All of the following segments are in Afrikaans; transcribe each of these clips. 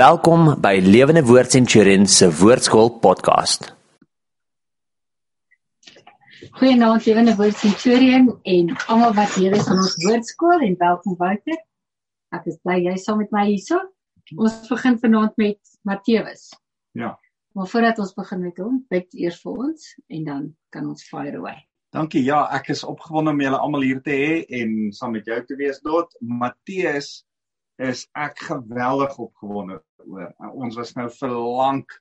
Welkom by Lewende Woord Centurion se Woordskool podcast. Goeienaand Lewende Woord Centurion en almal wat hier is in ons woordskool en welkom Wouter. Ek is bly jy is saam met my hierso. Ons begin vanaand met Matteus. Ja. Maar voordat ons begin met hom, bid eers vir ons en dan kan ons fire away. Dankie. Ja, ek is opgewonde om julle almal hier te hê en saam met jou te wees tot Matteus is ek geweldig opgewonde oor. Ons was nou vir lank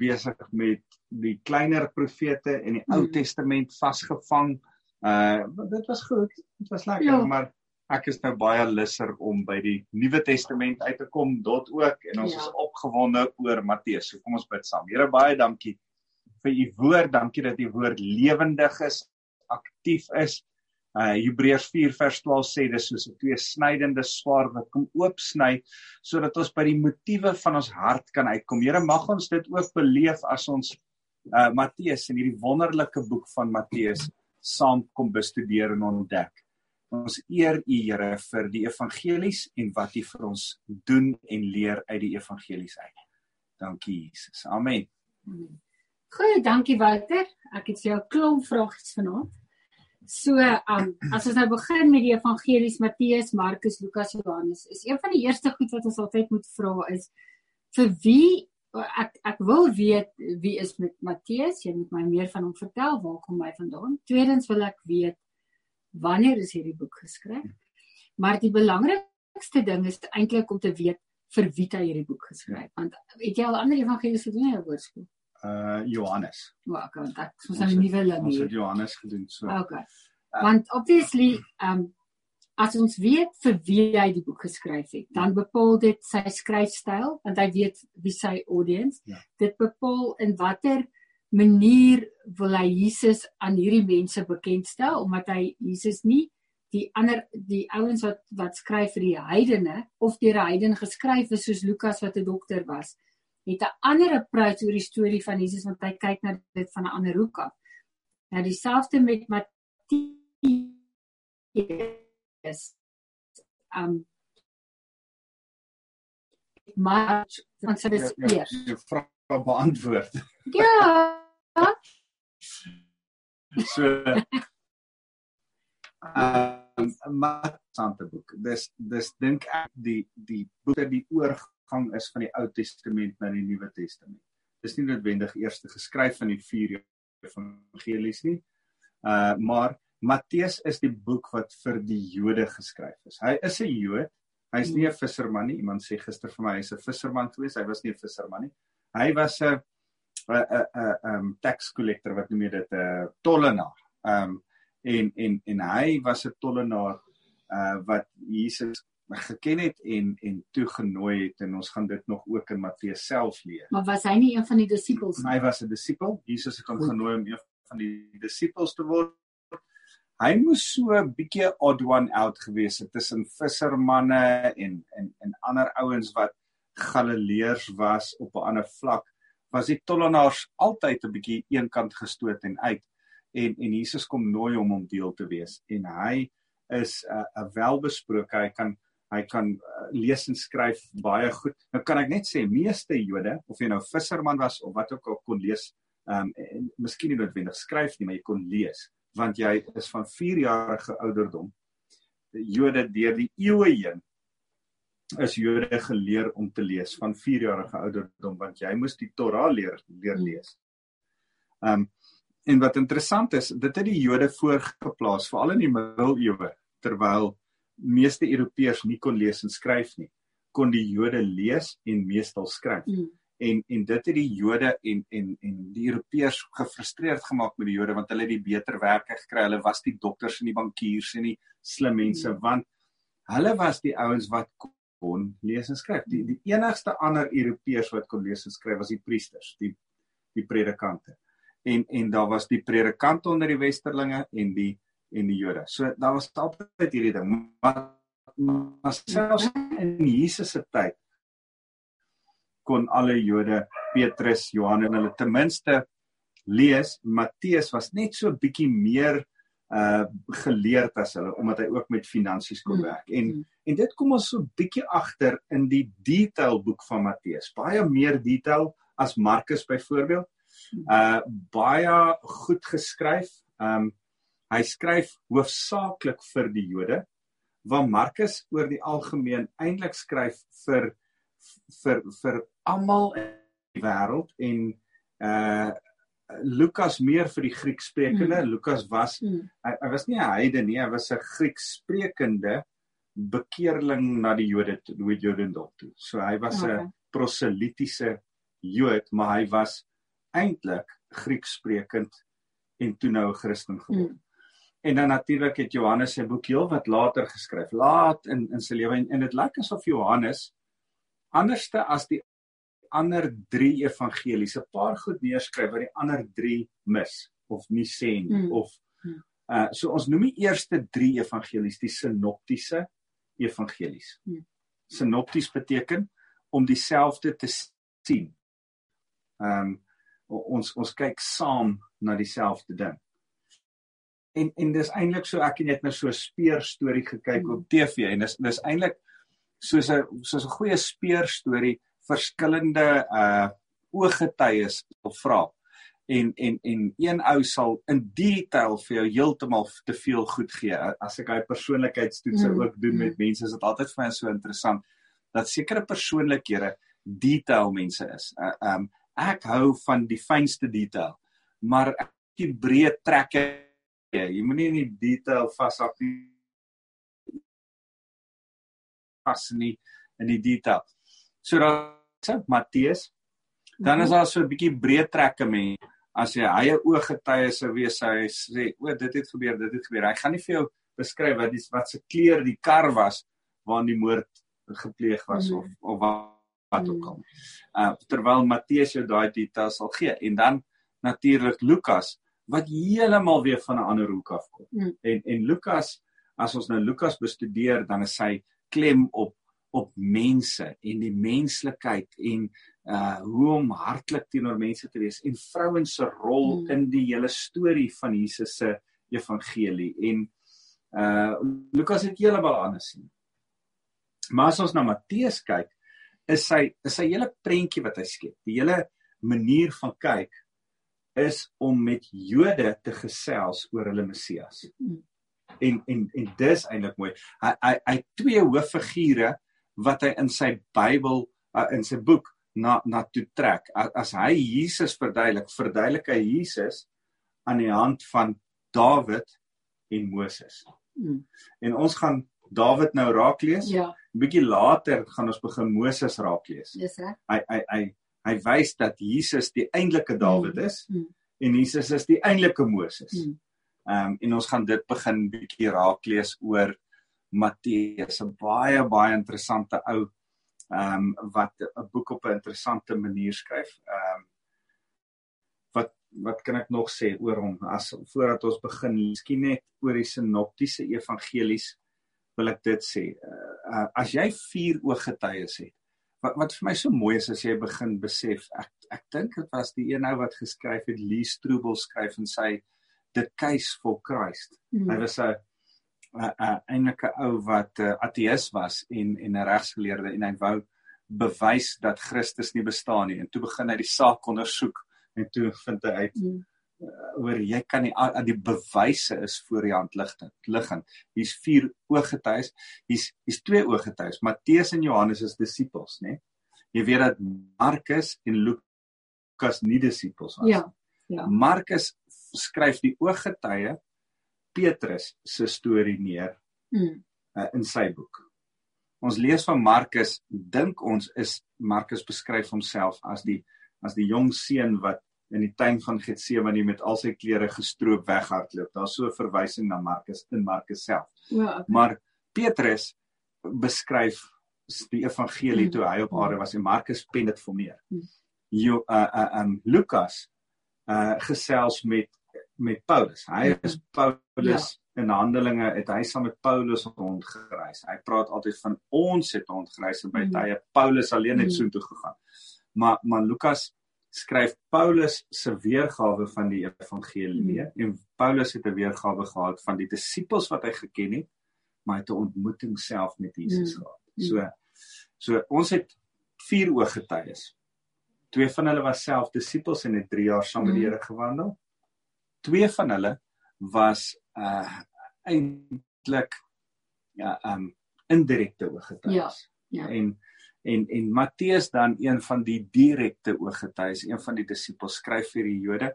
besig met die kleiner profete in die Ou Mm. Testament vasgevang. Uh dit was goed. Dit was lekker, Ja. maar ek is nou baie lusser om by die Nuwe Testament uit te kom dot ook en ons Ja. is opgewonde oor Matteus. So kom ons bid saam. Here baie dankie vir u woord. Dankie dat u woord lewendig is, aktief is. Uh Hebreërs 4 vers 12 sê dis soos 'n twee snydende swaard wat kom oopsny sodat ons by die motiewe van ons hart kan uitkom. Here mag ons dit ook beleef as ons uh Matteus in hierdie wonderlike boek van Matteus saam kom bestudeer en ontdek. Ons eer U Here vir die evangelies en wat U vir ons doen en leer uit die evangelies uit. Dankie Jesus. Amen. Goeie, dankie Wouter. Ek het vir jou klomp vragies vanaand. So, um, as ons nou begin met die evangelies Matteus, Markus, Lukas, Johannes, is een van die eerste goed wat ons altyd moet vra is vir wie ek ek wil weet wie is met Matteus? Jy moet my meer van hom vertel. Waar kom hy vandaan? Tweedens wil ek weet wanneer is hierdie boek geskryf? Maar die belangrikste ding is eintlik om te weet vir wie het hy hierdie boek geskryf? Want het jy al ander evangelies gedoen in jou woordskool? Uh Johannes. Wel, kan dit ons Ons nou nie wil hê Ons het nie. Johannes gedoen so. Okay. Want obviously, um as ons weet vir wie hy die boek geskryf het, dan bepaal dit sy skryfstyl, want hy weet wie sy audience. Ja. Dit bepaal in watter manier wil hy Jesus aan hierdie mense bekendstel omdat hy Jesus nie die ander die ouens wat wat skryf vir die heidene of deur 'n heiden geskryf is soos Lukas wat 'n dokter was het 'n ander approach oor die storie van Jesus want hy kyk na dit van 'n ander hoek af. Nou dieselfde met Matteus. Um maar is Ja, ja, eers. jou vraag beantwoord. Ja. So ehm maar sante boek. Dis dis dink ek die die boek wat die oorgang is van die Ou Testament na die Nuwe Testament. Dis nie noodwendig eers geskryf in die vier evangelies nie. Uh maar Matteus is die boek wat vir die Jode geskryf is. Hy is 'n Jood. Hy's nie 'n visserman nie. Iemand sê gister vir my hy's 'n visserman gewees. Hy was nie 'n visserman nie. Hy was 'n 'n 'n 'n um tax collector wat noem jy dit 'n tollenaar. Um en en en hy was 'n tollenaar uh wat Jesus geken het en en toegenooi het en ons gaan dit nog ook in Matteus self leer. Maar was hy nie een van die disippels nie? Hy was 'n disipel. Jesus het hom genooi om een van die disippels te word. Hy moes so 'n bietjie odd one out gewees het tussen vissermanne en en en ander ouens wat Galileërs was op 'n ander vlak. Was die tollenaars altyd 'n bietjie eenkant gestoot en uit en en Jesus kom nooi hom om deel te wees en hy is 'n uh, welbesproke. Hy kan hy kan uh, lees en skryf baie goed. Nou kan ek net sê meeste Jode of jy nou visserman was of wat ook al kon lees, ehm um, en miskien nie noodwendig skryf nie, maar jy kon lees want jy is van 4 jarige ouderdom. Die Jode deur die eeue heen is Jode geleer om te lees van 4 jarige ouderdom want jy moes die Torah leer leer lees. Ehm um, en wat interessant is, dit het die Jode voorgeplaas veral in die middeleeue terwyl meeste Europeërs nie kon lees en skryf nie, kon die Jode lees en meestal skryf. Mm. En en dit het die Jode en en en die Europeërs gefrustreerd gemaak met die Jode want hulle het die beter werke gekry. Hulle was die dokters en die bankiers en die slim mense Mm. want hulle was die ouens wat kon lees en skryf. Die die enigste ander Europeërs wat kon lees en skryf was die priesters, die die predikante. En en daar was die predikante onder die westerlinge en die en die Jode. So daar was altyd hierdie ding. Maar, maar selfs in Jesus se tyd kon alle Jode Petrus, Johannes en hulle ten minste lees. Matteus was net so bietjie meer uh geleerd as hulle omdat hy ook met finansies kon werk. En en dit kom ons so bietjie agter in die detail boek van Matteus. Baie meer detail as Markus byvoorbeeld. Uh baie goed geskryf. Um hy skryf hoofsaaklik vir die Jode waar Markus oor die algemeen eintlik skryf vir vir vir almal in die wêreld en uh Lukas meer vir die Grieksprekende. Mm. Lukas was mm. hy, hy was nie 'n heiden nie, hy was 'n Grieksprekende bekeerling na die Jode toe, die Jodendom toe. So hy was 'n okay. proselitiese Jood, maar hy was eintlik Grieksprekend en toe nou 'n Christen geword. Mm. En dan natuurlik het Johannes sy boek heel wat later geskryf, laat in in sy lewe en, en dit lyk asof Johannes anderste as die ander 3 evangelies 'n paar goed neerskryf wat die ander 3 mis of nie sê nie mm. of uh so ons noem die eerste 3 evangelies die sinoptiese evangelies. Mm. Sinopties beteken om dieselfde te sien. Ehm um, ons ons kyk saam na dieselfde ding. En en dis eintlik so ek het net nou so 'n speer storie gekyk mm. op TV en dis dis eintlik soos 'n soos 'n goeie speer storie verskillende uh ooggetuies wil vra en en en een ou sal in detail vir jou heeltemal te veel goed gee as ek hy persoonlikheidstoetse mm. ook doen met mense is dit altyd vir my so interessant dat sekere persoonlikhede detail mense is uh, um ek hou van die fynste detail maar ek die breë trekke jy moenie in die detail vashak nie pas nie in die detail. So dan Matteus dan is mhm. daar so 'n bietjie breë trekke men. As jy 'n ooggetuie sou wees hy sê o dit het gebeur dit het gebeur. Hy gaan nie vir jou beskryf wat die wat se kleur die kar was waarin die moord gepleeg was mm. of of wat, wat ook al. Uh terwyl Matteus jou daai details sal gee. En dan natuurlik Lukas wat heeltemal weer van 'n ander hoek af kom. Mm. En en Lukas as ons nou Lukas bestudeer dan is hy klem op op mense en die menslikheid en uh hoe om hartlik teenoor mense te wees en vrouens se rol hmm. in die hele storie van Jesus se evangelie en uh Lukas het heeltemal anders sien. Maar as ons na Matteus kyk, is sy is sy hele prentjie wat hy skep. Die hele manier van kyk is om met Jode te gesels oor hulle Messias. Hmm. En en en dis eintlik mooi. Hy hy hy twee hooffigure wat hy in sy Bybel uh, in sy boek na na toe trek. As hy Jesus verduidelik, verduidelik hy Jesus aan die hand van Dawid en Moses. Hmm. En ons gaan Dawid nou raak lees. Ja. 'n Bietjie later gaan ons begin Moses raak lees. Dis reg. Hy hy hy hy wys dat Jesus die eintlike Dawid hmm. is hmm. en Jesus is die eintlike Moses. Hmm. Ehm um, en ons gaan dit begin bietjie raak lees oor Matteus, 'n baie baie interessante ou ehm um, wat 'n boek op 'n interessante manier skryf. Ehm um, wat wat kan ek nog sê oor hom as voordat ons begin, miskien net oor die sinoptiese evangelies wil ek dit sê. Uh, as jy vier ooggetuies het, wat wat vir my so mooi is as jy begin besef, ek ek dink dit was die een ou wat geskryf het, Lee Strobel skryf en sy The Case for Christ. Mm. Hy was 'n 'n eintlik 'n ou wat 'n uh, ateïs was en en 'n regsgeleerde en hy wou bewys dat Christus nie bestaan nie en toe begin hy die saak ondersoek en toe vind hy uit mm. Oor jy kan nie uh, die bewyse is voor die hand liggend liggend hier's vier ooggetuies hier's hier's twee ooggetuies Matteus en Johannes is disippels nê jy weet dat Markus en Lukas nie disippels was ja ja Markus skryf die ooggetuie Petrus se storie neer mm. uh, in sy boek. Ons lees van Markus, dink ons is Markus beskryf homself as die as die jong seun wat in die tuin van Getsemane met al sy klere gestroop weghardloop. Daar's so 'n verwysing na Markus in Markus self. Ja, okay. Maar Petrus beskryf die evangelie mm. toe hy op aarde was en Markus pen dit vir meer. Mm. Jo uh uh um Lukas uh gesels met met Paulus. Hy ja. is Paulus ja. in Handelinge het hy saam met Paulus rondgereis. Hy praat altyd van ons het rondgereis en by mm. tye Paulus alleen het mm. soontoe gegaan. Maar maar Lukas skryf Paulus se weergawe van die evangelie mm. en Paulus het 'n weergawe gehad van die disippels wat hy geken het, maar hy het 'n ontmoeting self met Jesus mm. gehad. So so ons het vier ooggetuies. Twee van hulle was self disippels en het 3 jaar saam met die Here gewandel. Twee van hulle was uh eintlik ja, um indirekte ooggetuies. Ja. Ja. En en en Matteus dan een van die direkte ooggetuies, een van die disippels skryf vir die Jode.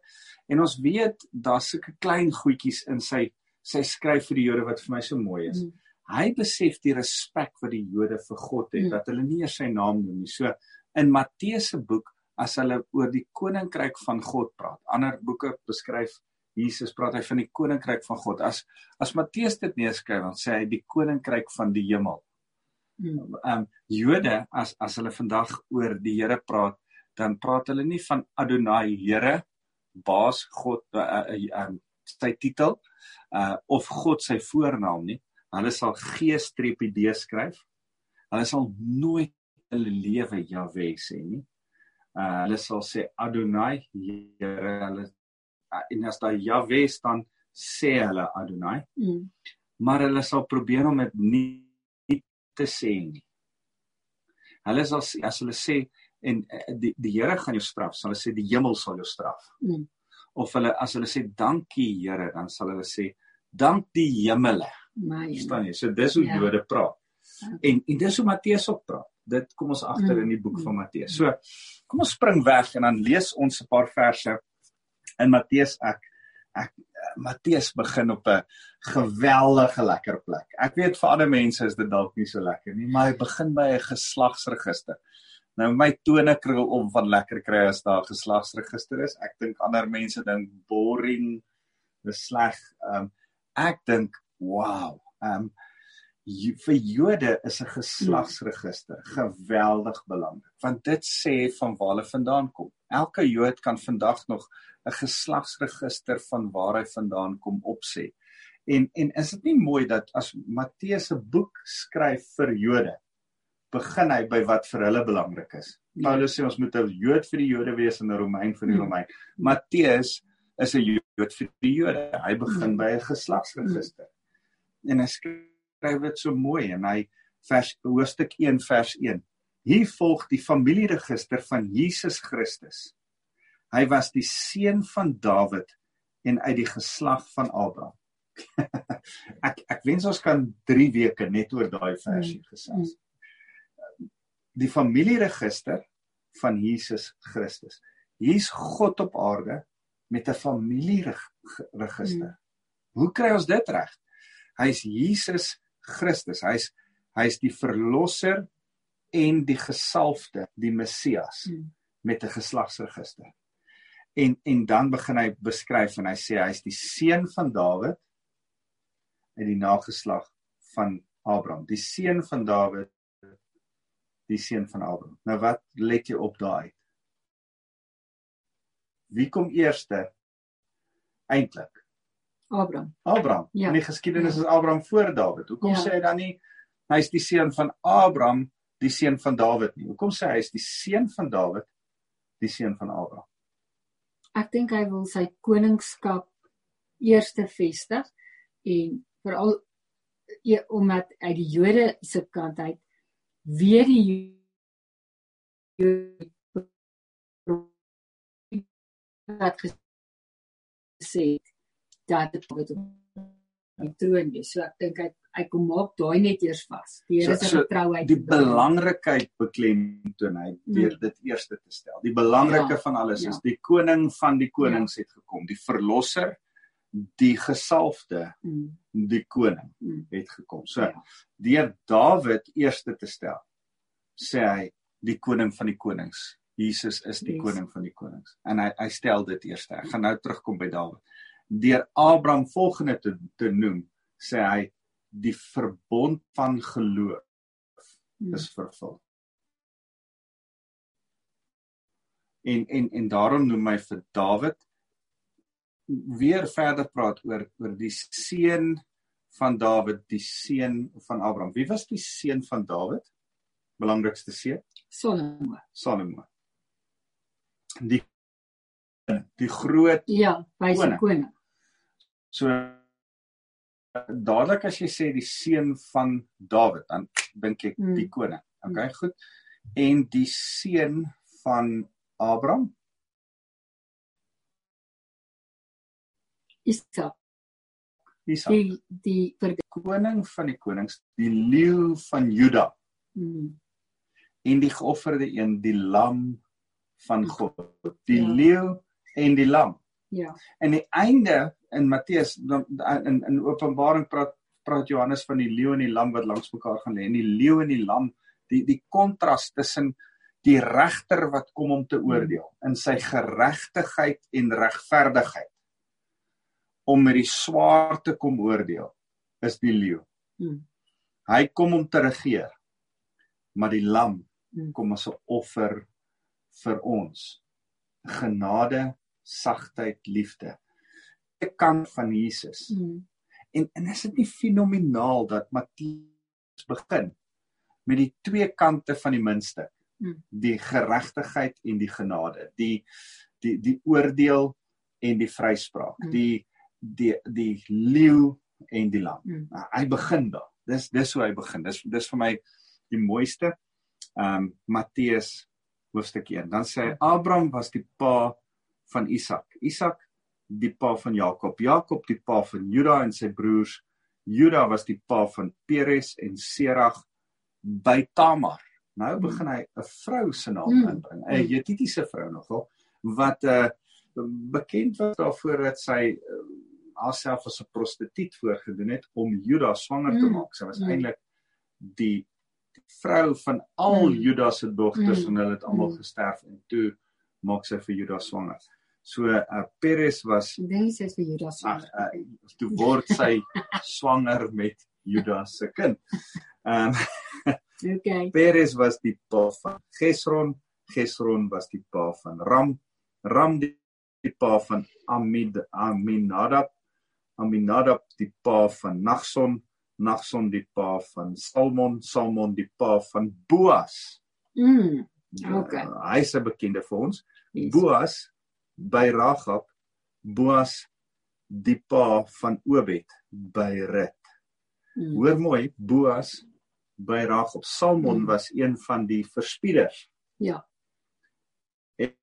En ons weet daar's sulke klein goedjies in sy sy skryf vir die Jode wat vir my so mooi is. Mm. Hy besef die respek wat die Jode vir God het mm. dat hulle nie eers sy naam noem nie. So in Matteus se boek as hulle oor die koninkryk van God praat. Ander boeke beskryf Jesus praat hy van die koninkryk van God. As as Matteus dit neerskryf, dan sê hy die koninkryk van die hemel. Um, Jode as as hulle vandag oor die Here praat, dan praat hulle nie van Adonai Here, Baas God uh, uh, uh, sy titel uh of God sy voornaam nie. Hulle sal G-streepie D skryf. Hulle sal nooit hulle lewe Jahwe sê nie. Uh hulle sal sê Adonai Here, hulle uh, en as daar Jahwe staan, sê hulle Adonai. Mm. Maar hulle sal probeer om dit nie te sê nie. Hulle sal as hulle sê en eh, die die Here gaan jou straf, sal hulle sê die hemel sal jou straf. Mm. Of hulle as hulle sê dankie Here, dan sal hulle sê dank die hemele. Verstaan jy? So dis hoe ja. Jode praat. Okay. En en dis hoe Matteus ook praat. Dit kom ons agter mm. in die boek mm. van Matteus. So kom ons spring weg en dan lees ons 'n paar verse in Matteus ek ek Matteus begin op 'n geweldige lekker plek. Ek weet vir ander mense is dit dalk nie so lekker nie, maar hy begin by 'n geslagsregister. Nou my tone krul om van lekker kry as daar geslagsregister is. Ek dink ander mense dink boring, dis sleg. Um ek dink wow. Um vir Jode is 'n geslagsregister geweldig belangrik want dit sê van waar hulle vandaan kom. Elke Jood kan vandag nog 'n geslagsregister van waar hy vandaan kom opsê. En en is dit nie mooi dat as Matteus se boek skryf vir Jode, begin hy by wat vir hulle belangrik is. Ja. Paulus sê ons moet 'n Jood vir die Jode wees en 'n Romein vir die ja. Romein. Matteus is 'n Jood vir die Jode. Hy begin ja. by 'n geslagsregister. En hy skryf dit so mooi en hy vers hoofstuk 1 vers 1. Hier volg die familieregister van Jesus Christus Hy was die seun van Dawid en uit die geslag van Abraham. ek ek wens ons kan 3 weke net oor daai versie mm, gesels. Die familieregister van Jesus Christus. Hier's God op aarde met 'n familieregister. Mm. Hoe kry ons dit reg? Hy's Jesus Christus. Hy's hy's die verlosser en die gesalfde, die Messias met 'n geslagsregister. En en dan begin hy beskryf en hy sê hy's die seun van Dawid uit die nageslag van Abraham. Die seun van Dawid die seun van Abraham. Nou wat let jy op daai? Wie kom eerste eintlik Abraham. Abraham. Ja. in die geskiedenis ja. is Abraham voor Dawid. Hoekom ja. sê hy dan nie hy's die seun van Abraham die seun van Dawid nie. Hoekom sê hy hy's die seun van Dawid die seun van Abraham? Ek dink hy wil sy koningskap eerste vestig en veral ja, omdat uit die Jode se kant uit weer die wat gesê dat dit op die troon is. So ek dink hy hy kom maak daai net eers vas. Die Here se so, vertrouheid. Die belangrikheid beklemtoon hy deur mm. dit eerste te stel. Die belangrike ja, van alles ja. is die koning van die konings ja. het gekom, die verlosser, die gesalfde, mm. die koning mm. het gekom. So ja. deur Dawid eerste te stel, sê hy die koning van die konings. Jesus is die yes. koning van die konings. En hy hy stel dit eerste. Ek gaan nou terugkom by Dawid. Deur Abraham volgende te, te noem, sê hy die verbond van geloof hmm. is vervul. En en en daarom noem my vir Dawid weer verder praat oor oor die seun van Dawid, die seun van Abraham. Wie was die seun van Dawid? Belangrikste seun? Salomo. Salomo. Die die groot Ja, wyse Koning. So dadelik as jy sê die seun van Dawid dan dink ek die koning. Okay, goed. En die seun van Abraham, Isak, Isak, die die vir koning van die konings, die leeu van Juda mm, en die geofferde een, die lam van God. Die Ja. leeu en die lam. Ja. En die einde in Matteus in in Openbaring praat praat Johannes van die leeu en die lam wat langs mekaar gaan lê. En die leeu en die lam, die die kontras tussen die regter wat kom om te oordeel in sy geregtigheid en regverdigheid om met die swaar te kom oordeel is die leeu. Mm, Hy kom om te regeer. Maar die lam Mm. kom as 'n offer vir ons. Genade, sagtheid, liefde. Die kant van Jesus. mm, En en is dit nie fenomenaal dat Matteus begin met die twee kante van die muntstuk? Mm. Die geregtigheid en die genade, die die die oordeel en die vryspraak, Mm. die die die leeu en die lam. mm, Nou, hy begin daar. Dis dis hoe hy begin. Dis dis vir my die mooiste. Ehm um, Matteus hoofstuk 1. Dan sê hy Abraham was die pa van Isak. Isak die pa van Jakob. Jakob die pa van Juda en sy broers. Juda was die pa van Peres en Serag by Tamar. Nou begin hy 'n vrou se naam Mm. inbring. 'n Jetitiese vrou nogal wat 'n uh, bekend was daarvoor dat sy uh, haarself as 'n prostituut voorgedoen het om Juda swanger te maak. Sy was eintlik die, die vrou van al. Juda se dogters en hulle het almal gesterf en toe maak sy vir Juda swanger. So uh, Peres was dink sy is vir Judas. ag uh, toe word sy swanger met Juda se kind. Ehm Okay. Peres was die pa van Gesron, Gesron was die pa van Ram, Ram die, die pa van Amid Aminadab, Aminadab die pa van Nagson, Nagson die pa van Salmon, Salmon die pa van Boas. Mm, Okay. Uh, Hy's 'n bekende vir ons. yes. Boas by Ragab, Boas die pa van Obed by Rut. Mm, Hoor mooi, Boas by Ragab. Salmon Mm. was een van die verspieders. Ja.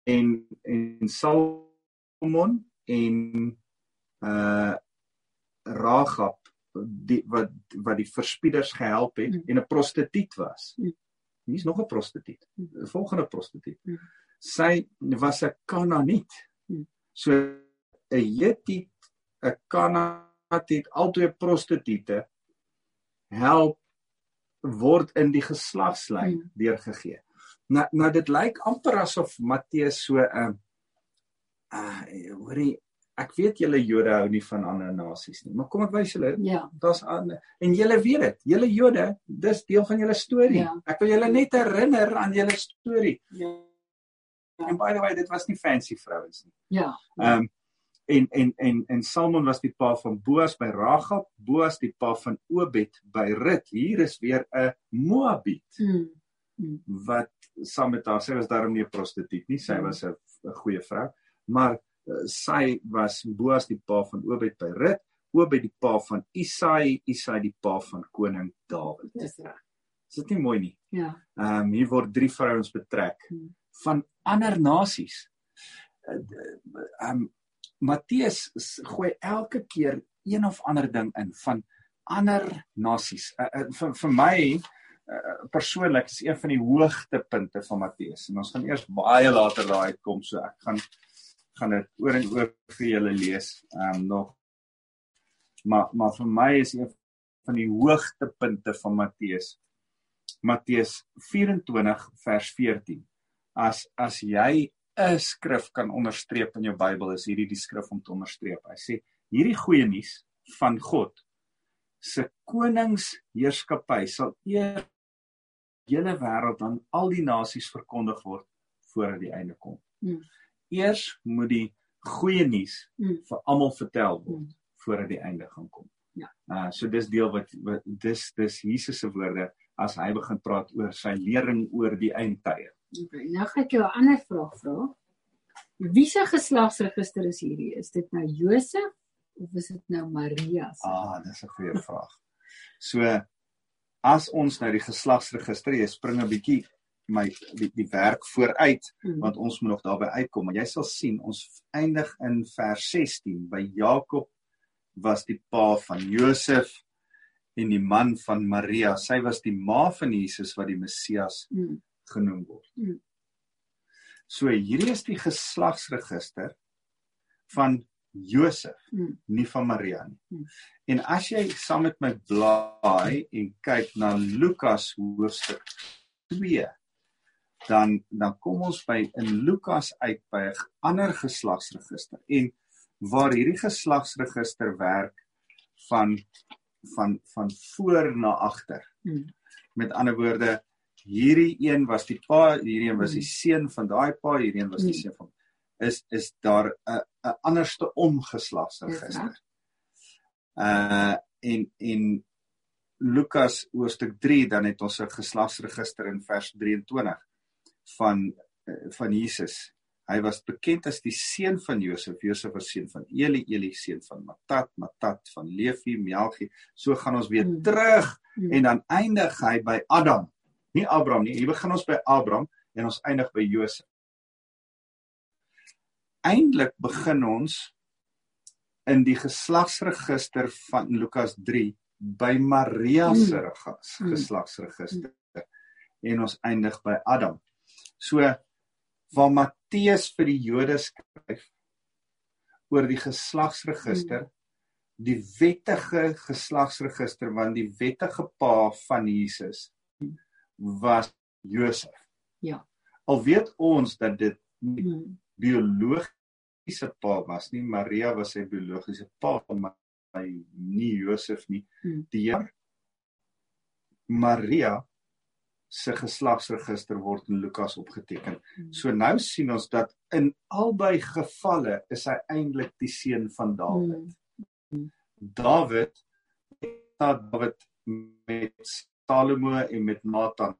En en Salmon en uh Ragab die wat wat die verspieders gehelp het Mm. en 'n prostituut was. Mm. Hier's nog 'n prostituut. Mm. 'n Volgende prostituut. Mm. Sy was 'n Kanaaniet. So 'n Hetiet, 'n Kanaaniet, albei prostituie help word in die geslagslyn Mm. deurgegee. Nou nou dit lyk amper asof Matteus so 'n uh, uh hoorie ek weet julle Jode hou nie van ander nasies nie, maar kom ek wys julle Ja. daar's en julle weet dit. Julle Jode, dis deel van julle storie. Ja. Ek wil julle net herinner aan julle storie. Ja. And by the way, dit was nie fancy vrouens nie. Ja. Ehm um, en en en en Salmon was die pa van Boas by Ragab, Boas die pa van Obed by Rut. Hier is weer 'n Moabiet Mm, mm, wat saam met haar, sy was daarom nie 'n prostituut nie, sy Mm. was 'n goeie vrou, maar uh, sy was Boas die pa van Obed by Rut, Obed die pa van Isai, Isai die pa van koning Dawid. dis reg. Is dit nie mooi nie? Ja. Ehm um, hier word drie vrouens betrek Hmm. Van ander nasies. Ehm um, Matteus gooi elke keer een of ander ding in van ander nasies. Uh, uh, vir vir my uh, persoonlik is een van die hoogtepunte van Matteus. En ons gaan eers baie later daai uitkom, so ek gaan gaan dit oor en oor vir julle lees. Ehm um, nog maar maar vir my is een van die hoogtepunte van Matteus Matteus 24 vers 14. As as jy 'n skrif kan onderstreep in jou Bybel, is hierdie die skrif om te onderstreep. Hy sê hierdie goeie nuus van God se koningsheerskappy sal eer hele wêreld aan al die nasies verkondig word voordat die einde kom. Hmm. Eers moet die goeie nuus Mm, vir almal vertel word mm, voordat die einde gaan kom. Ja. Uh so dis deel wat, wat dis dis Jesus se woorde as hy begin praat oor sy lering oor die eindtye. Okay. Nou gaan ek jou 'n ander vraag vra. Wie se geslagsregister is hierdie? Is dit nou Josef of is dit nou Maria se? Ah, dis 'n goeie vraag. So as ons nou die geslagsregister, jy spring 'n bietjie my die, die werk vooruit Hmm. want ons moet nog daarby uitkom maar jy sal sien ons eindig in vers 16 by Jakob was die pa van Josef en die man van Maria sy was die ma van Jesus wat die Messias Hmm. Genoem word. Hmm. So hierdie is die geslagsregister van Josef, Hmm. nie van Maria nie. Hmm. En as jy saam met my blaai en kyk na Lukas hoofstuk 2, dan dan kom ons by in Lukas uit by 'n ander geslagsregister en waar hierdie geslagsregister werk van van van voor na agter. Hmm. Met ander woorde, hierdie een was die pa, hierdie een was die seun van daai pa, hierdie een was die Hmm. seun van is is daar 'n 'n anderste omgeslagsregister. Dis Uh en en Lukas hoofstuk 3 dan het ons 'n geslagsregister in vers 23 van uh, van Jesus. Hy was bekend as die seun van Josef, Josef was seun van Eli, Eli seun van Matat, Matat van Levi, Melchi. So gaan ons weer Hmm. terug en dan eindig hy by Adam. Nie Abraham nie. Hier begin ons by Abraham en ons eindig by Josef. Eindelik begin ons in die geslagsregister van Lukas 3 by Maria se Mm. regas- Mm. geslagsregister en ons eindig by Adam. So waar Matteus vir die Jode skryf oor die geslagsregister die wettige geslagsregister want die wettige pa van Jesus was Josef. Ja. Al weet ons dat dit nie Hmm. biologiese pa was nie, Maria was sy biologiese pa, maar hy nie Josef nie. Hmm. Die Heer Maria se geslagsregister word in Lukas opgeteken. Hmm. So nou sien ons dat in albei gevalle is hy eintlik die seun van Dawid. Hmm. Dawid dat Dawid met Salomo en met Nathan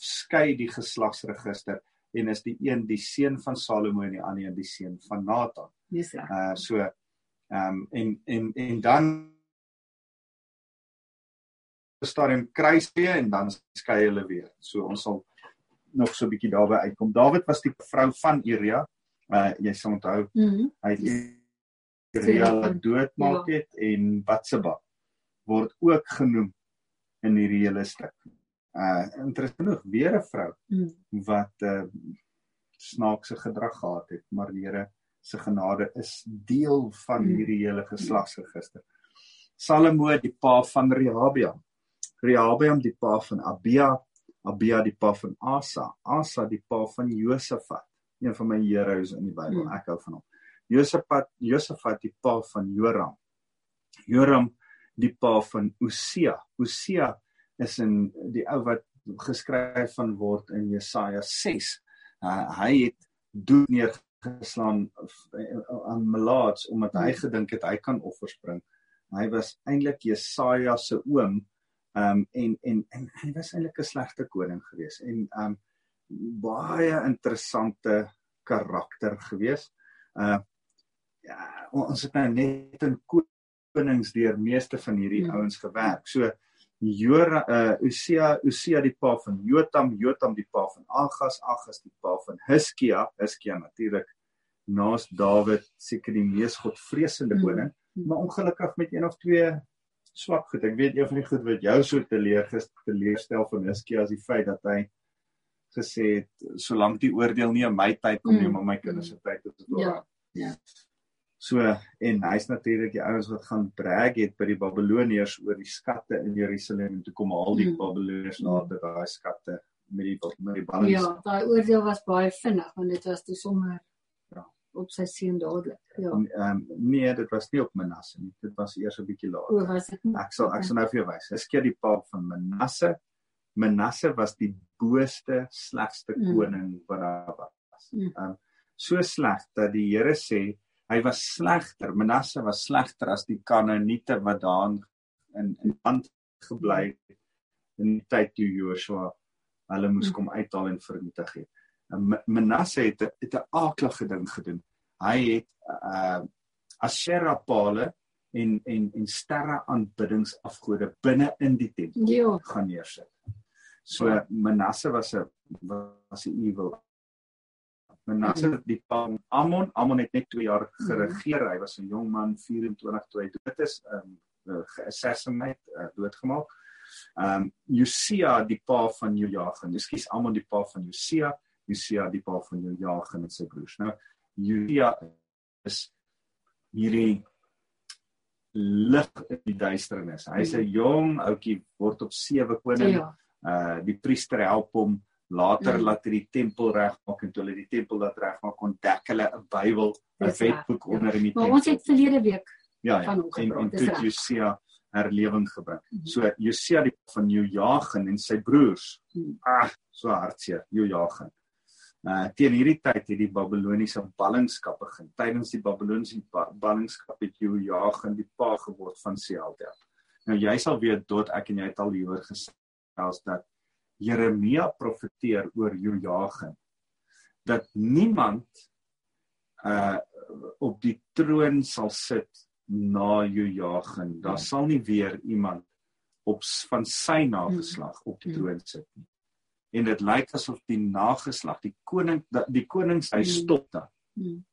skei die geslagsregister en is die een die seun van Salomo en die ander een die seun van Nathan. Dis reg. Uh so ehm um, en en en dan stadium kruis weer en dan skei hulle weer. So ons sal nog so 'n bietjie daarby uitkom. Dawid was die vrou van Uria. Uh jy sal onthou Hmm. hy het Uria doodmaak het en Batseba word ook genoem in hierdie hele stuk. Uh interessant genoeg weer 'n vrou Hmm. wat uh snaakse gedrag gehad het, maar die Here se genade is deel van Mm. hierdie hele geslagsregister. Salomo die pa van Rehabiam. Rehabiam die pa van Abia, Abia die pa van Asa, Asa die pa van Josafat, een van my heroes in die Bybel. Mm. Ek hou van hom. Josafat, Josafat die pa van Joram. Joram die pa van Usia. Usia is in die ou wat geskryf van word in Jesaja 6. Uh, hy het dood neergeslaan uh, aan Melaats omdat hy Hmm. gedink het hy kan offers bring. Hy was eintlik Jesaja se oom um en en en hy was eintlik 'n slegte koning geweest en um baie interessante karakter geweest. Uh ja, ons het nou net in konings deur meeste van hierdie Hmm. ouens gewerk. So Jora uh Usia Usia die pa van Jotam, Jotam die pa van Agas, Agas die pa van Hiskia, Hiskia natuurlik naas Dawid seker die mees godvreesende Mm. koning, maar ongelukkig met een of twee swak goed. Ek weet een van die goed wat jou so teleurges teleurstel van Hiskia is die feit dat hy gesê het solank die oordeel nie in my tyd kom nie, Mm. maar my kinders se tyd is dit Ja, ja. So en hy's natuurlik die ouens wat gaan brag het by die Babiloniërs oor die skatte in Jerusalem en toe kom al die Mm. Babiloniërs Mm. later daai skatte met die met die ballings. Ja, daai oordeel was baie vinnig want dit was toe sommer Ja. op sy seun dadelik. Ja. En, um, nee, dit was nie op Manasse nie. Dit was eers 'n bietjie later. O, was dit nie? Ek sal ek sal nou vir jou wys. Keer die pa van Manasse. Manasse was die booste, slegste Mm. koning wat daar was. Mm. Um so sleg dat die Here sê hy was slegter. Manasse was slegter as die Kanaaniete wat daar in in land gebly het in die tyd toe Joshua hulle moes Mm. kom uithaal en vernietig het. Manasse het het 'n aaklige ding gedoen. Hy het uh Asherah pale en en en sterre aanbiddingsafgode binne in die tempel Ja. gaan neersit. So Manasse was 'n was 'n evil. Manasse het die pa van Amon, Amon het net 2 jaar geregeer. Hy was 'n jong man 24 toe hy dood is, um geassassinate, uh, doodgemaak. Um Josia die pa van Joachim. Ekskuus, Amon die pa van Josia, Josia die pa van Joachim en sy broers. Nou Josia is hierdie lig in die duisternis. Hy's 'n jong ouetjie word op sewe koning. Ja. Uh die priester help hom later Mm. laat hy die tempel regmaak en toe hulle die tempel laat regmaak ontdek hulle 'n Bybel, 'n wetboek ja. onder in die Maar tempel. ons het verlede week ja, ja. van hom en en gepraat, dis toe. Josia herlewing gebring. Mhm. So Josia die van Joachim en sy broers. Mhm. Ah, so hartseer, Joachim. Uh teen hierdie tyd het die Babiloniese ballingskap begin. Tydens die Babiloniese ba- ballingskap het Joachim die pa geword van Sealtiel. Nou jy sal weet tot ek en jy het al hieroor gesels dat Jeremia profeteer oor Joachim dat niemand uh op die troon sal sit na Joachim. Daar Ja. sal nie weer iemand op van sy nageslag op die Mm. troon sit nie. En dit lyk asof die nageslag, die koning die koningshuis Mm. stop dan Mm.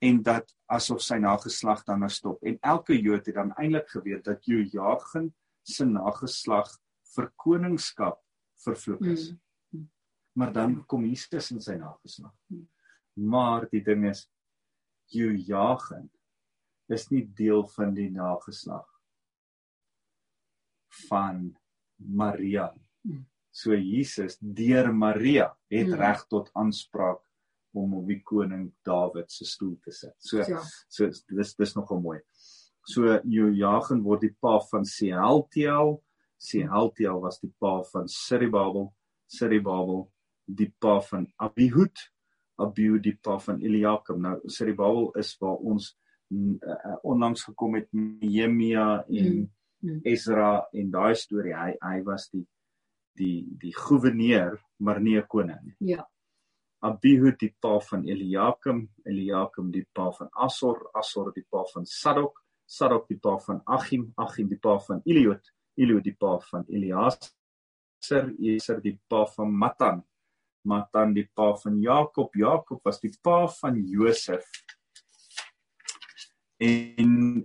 en dat asof sy nageslag dan nou stop. En elke Jood het dan eintlik geweet dat Joachim se nageslag vir koningskap vervloek is. Mm. Mm. Maar dan kom Jesus in sy nageslag. Mm. Maar die ding is Joachim is nie deel van die nageslag van Maria. Mm. So Jesus deur Maria het Mm. reg tot aanspraak om op die koning Dawid se stoel te sit. So Ja. so dis dis nogal mooi. So Joachim word die pa van Sealtiel. Sealtiel was die pa van Siribabel. Siribabel die pa van Abihud. Abihud die pa van Eliakim. Nou Siribabel is waar ons uh, onlangs gekom het Nehemia en Mm, mm. Ezra en daai storie. Hy hy was die die die goewerneur, maar nie 'n koning nie. Ja. Abihud die pa van Eliakim, Eliakim die pa van Assor, Assor die pa van Sadok, Sadok die pa van Achim, Achim die pa van Eliud, Eliud die pa van Eliaser, Eser die pa van Matan, Matan die pa van Jakob, Jakob was die pa van Josef. En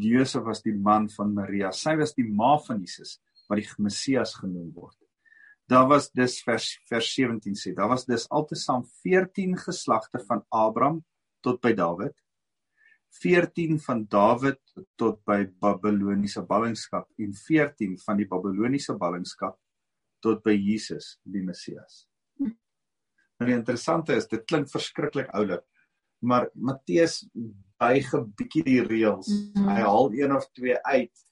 Josef was die man van Maria. Sy was die ma van Jesus wat die Messias genoem word. Daar was dus vers vers 17 sê, daar was dus altesaam 14 geslagte van Abraham tot by Dawid. 14 van Dawid tot by Babiloniese ballingskap en 14 van die Babiloniese ballingskap tot by Jesus die Messias. Nou die interessante is dit klink verskriklik oulik, maar Matteus buig 'n bietjie die reëls. Mhm. Hy haal een of twee uit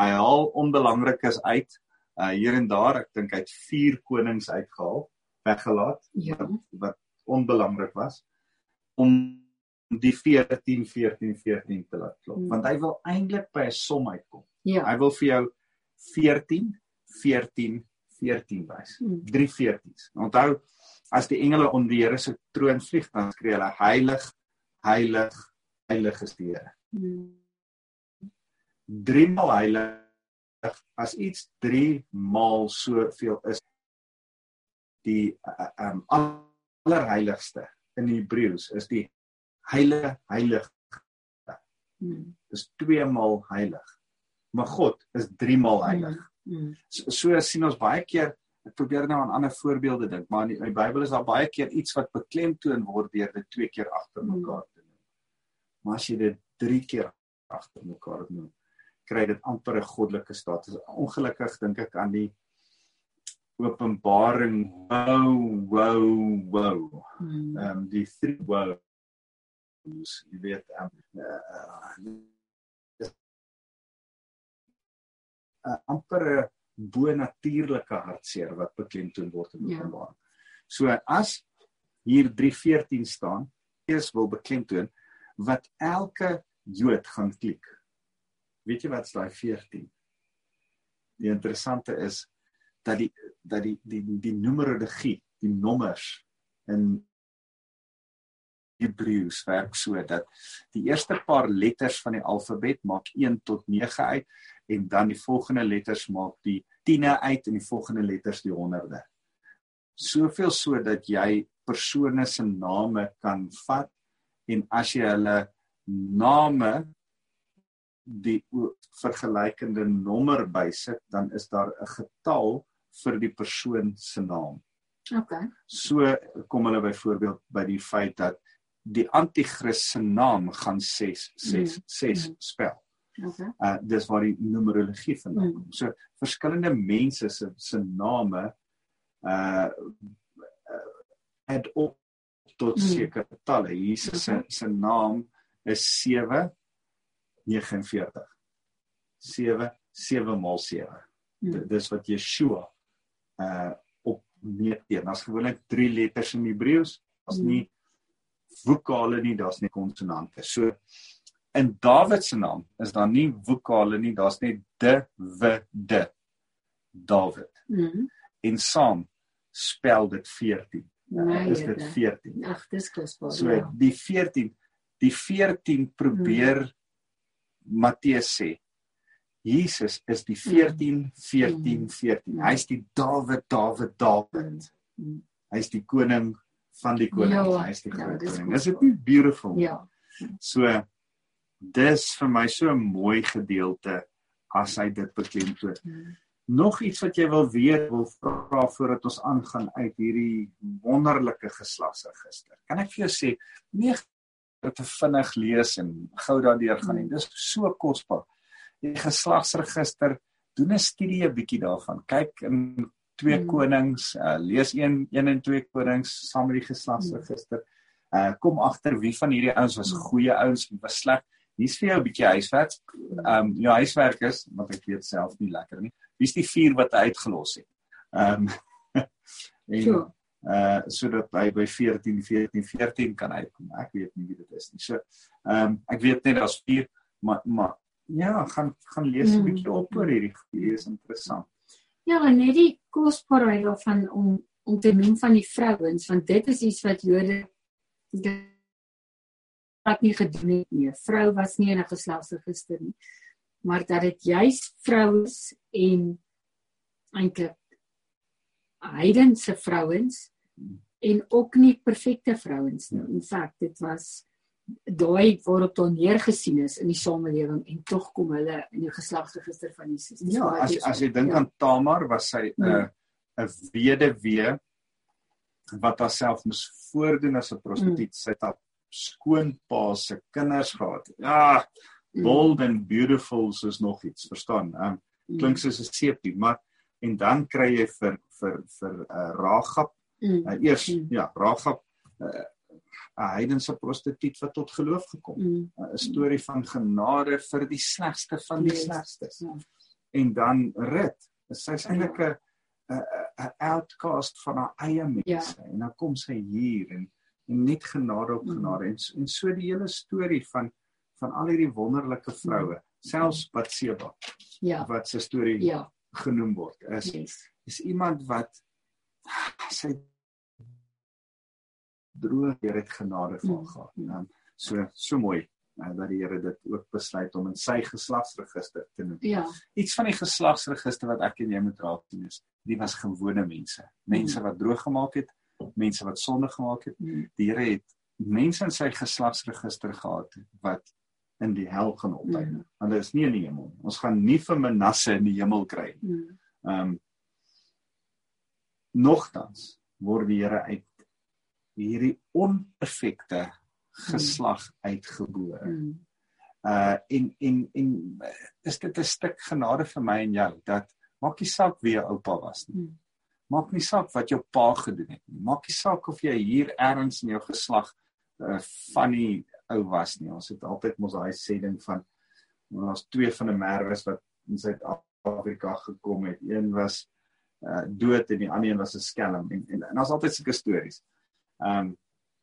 hy haal onbelangrikes uit uh, hier en daar ek dink hy het 4 konings uitgehaal weggelaat Ja. wat, wat onbelangrik was om die 14 14 14 te laat klop Hmm. want hy wil eintlik by 'n som uitkom Ja. hy wil vir jou 14 14 14 wys Mm. drie 14s onthou as die engele om die Here se troon vlieg dan skree hulle heilig heilig heilig is die Here Mm. drie maal heilig as iets drie maal soveel is die uh, um, allerheiligste in Hebreëus is die heilige heilig. Mm. is twee maal heilig. Maar God is drie maal heilig. Mm. so, so sien ons baie keer ek probeer nou aan ander voorbeelde dink maar in die, in die Bybel is daar baie keer iets wat beklemtoon word deur dit twee keer agter mekaar te doen maar as jy dit drie keer agter mekaar doen kry dit amper 'n goddelike status. Ongelukkig dink ek aan die openbaring wow wow wow. Mm. ehm um, die three woes jy weet ehm um, uh, uh, amper 'n bo-natuurlike hartseer wat beklemtoon word in Ja. Openbaring. So as hier 3:14 staan, eers wil beklemtoon wat elke Jood gaan klik. Weet jy wat daai 14? Die interessante is dat die dat die die die numerologie, die nommers in Hebreëus werk so dat die eerste paar letters van die alfabet maak 1 tot 9 uit en dan die volgende letters maak die 10e uit en die volgende letters die honderde. Soveel sodat jy persone se name kan vat en as jy hulle name die vergelykende nommer bysit dan is daar 'n getal vir die persoon se naam. OK. So kom hulle byvoorbeeld by die feit dat die anti-kris se naam gaan 6 6 6 spel. OK. Uh dis waar die numerologie vandaan Mm. kom. So verskillende mense se se name uh het op tot Mm. sekere talle. Jesus se Okay. se naam is 7 49. 7 7 maal 7. Mm. Dis wat Yeshua uh op meet teen. Daar's gewoonlik 3 letters in Hebreëus. Daar's nie vokale nie, daar's net konsonante. So in Dawid se naam is daar nie vokale nie, daar's net de w de Dawid. Mm. En saam spel dit 14. Nee, is dit Here. 14. Ag, dis kosbaar. So ja. die 14 die 14 probeer Matteus sê Jesus is die 14 14 Mm. 14. Hy's die Dawid Dawid Dawid. Mm. Hy's die koning van die konings. Ja, Hy's die ja, groot koning. Is dit nie beautiful? Ja. So dis vir my so 'n mooi gedeelte as hy dit beklemtoon. Mm. Nog iets wat jy wil weet, wil vra voordat ons aangaan uit hierdie wonderlike geslagsregister. Kan ek vir jou sê, nee dit te vinnig lees en gou daardeur gaan nie. Dis so kosbaar. Die geslagsregister, doen 'n studie 'n bietjie daarvan. Kyk in 2 Mm. Konings, uh, lees 1 1 en 2 Konings saam met die geslagsregister. Uh kom agter wie van hierdie ouens was Mm. goeie ouens, wie was sleg. Hier's vir jou 'n bietjie huiswerk. Ehm um, jou huiswerk is, want ek weet self nie lekker nie. Wie's die vier wat hy uitgelos het? Ehm um, en So. uh sodat hy by 14 14 14 kan uitkom. Ek weet nie wie dit is nie. So ehm um, ek weet net daar's vier, maar maar ja, gaan gaan lees 'n Mm. bietjie op oor hierdie hierdie is interessant. Ja, net die kosbaarheid daarvan om om te noem van die vrouens, want dit is iets wat Jode wat nie gedoen het nie. 'n Vrou was nie in 'n geslagsregister nie. Maar dat dit juis vrouens en eintlik heidense vrouens en ook nie perfekte vrouens nie. In feite dit was daai waarop daar neergesien is in die samelewing en tog kom hulle in die geslagsregister van Jesus. Dis Ja, as as jy dink Ja. aan Tamar, was sy 'n Mm. 'n weduwee wat haarself moes voordoen as 'n prostituut. Mm. Sy het haar skoonpa se kinders gehad. Ja, Mm. bold and beautiful soos nog iets, verstaan? Um Mm. klink soos 'n seepie, maar en dan kry jy vir vir vir uh, Ragab, Mm. uh, eers Mm. ja, Ragab uh, 'n heidense prostituut wat tot geloof gekom. Mm. 'n storie van genade vir die slegste van die Yes. slegstes. Ja. En dan Rut, sy's eintlik 'n 'n 'n outcast van haar eie mense Ja. en dan kom sy hier en, en net genade op Mm. genade en, en so die hele storie van van al hierdie wonderlike vroue, selfs Batseba Ja. wat se storie Ja. genoem word, is Yes. is iemand wat sy droog deur het genade van Mm, gehad. mm. Um, so so mooi uh, dat die Here dit ook besluit om in sy geslagsregister te noem. Ja. Iets van die geslagsregister wat ek en jy moet raak sien is, die was gewone mense. Mense wat droog gemaak het, mense wat sonde gemaak het. Mm. Die Here het mense in sy geslagsregister gehad wat in die hel gaan opeindig. Mm. Hulle is nie in die hemel. Ons gaan nie vir Manasse in die hemel kry nie. Mm. Ehm um, nogtans word die Here uit hierdie onperfekte geslag uitgebore. Mm. Uh en en en uh, is dit 'n stuk genade vir my en jou dat maak nie saak wie jou oupa was nie. Mm. Maak nie saak wat jou pa gedoen het nie. Maak nie saak of jy hier ergens in jou geslag uh, van die ou was nie. Ons het altyd mos daai sê ding van ons twee van 'n merwes wat in Suid-Afrika gekom het. Een was uh dood en die ander een was 'n skelm en en, en daar's altyd sulke stories. Ehm um,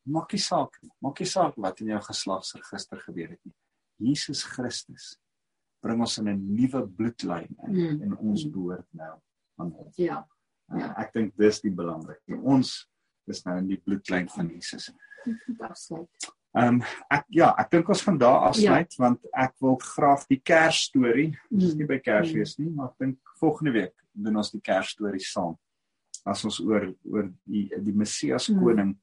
maak nie saak nie. Maak nie saak wat in jou geslagsregister gebeur het nie. Jesus Christus bring ons in 'n nuwe bloedlyn in Mm. en ons behoort nou aan hom. Ja. Uh, Ja. ek dink dis die belangrikste. Ons dis nou in die bloedlyn van Jesus. Afsluit. Ehm um, ek ja, ek dink ons gaan daar afsluit ja. want ek wil graag die Kersstorie, dis nie by Kersfees nie, maar ek dink volgende week doen ons die Kersstorie saam. As ons oor oor die die Messias koning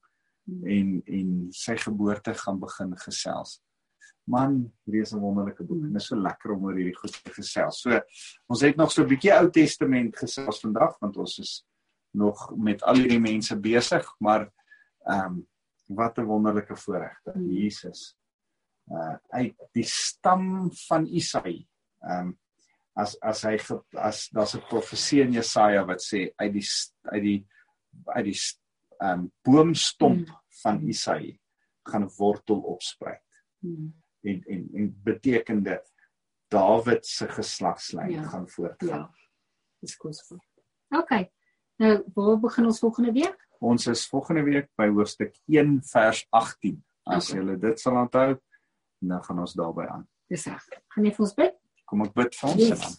mm. en en sy geboorte gaan begin gesels. Man, hierdie is 'n wonderlike boek. Dit is so lekker om oor hierdie goed te gesels. So ons het nog so 'n bietjie Ou Testament gesels vandag want ons is nog met al hierdie mense besig, maar ehm um, wat 'n wonderlike voorreg dat hmm. Jesus uh uit die stam van Isaï ehm um, as as hy as daar's 'n profesie in Jesaja wat sê uit die uit die uit die ehm um, boomstomp hmm. van Isaï gaan wortel opspruit. Hmm. En en en beteken dit Dawid se geslagslyn ja. gaan voortgaan. Ja. Dis kosbaar. OK. Nou, waar begin ons volgende week? Ons is volgende week by hoofstuk 1 vers 18. As okay. julle dit sal onthou, dan gaan ons daarby aan. Dis reg. Gaan jy vir ons bid? Kom ek bid vir ons yes. dan.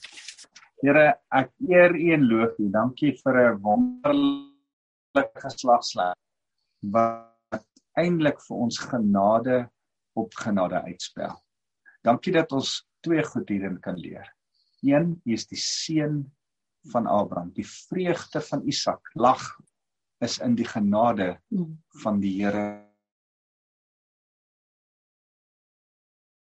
Here, ek eer U en loof U. Dankie vir 'n wonderlike geslagslyn wat eintlik vir ons genade op genade uitspel. Dankie dat ons twee goed hierin kan leer. Een, U is die seun van Abraham, die vreugde van Isak lag is in die genade mm. van die Here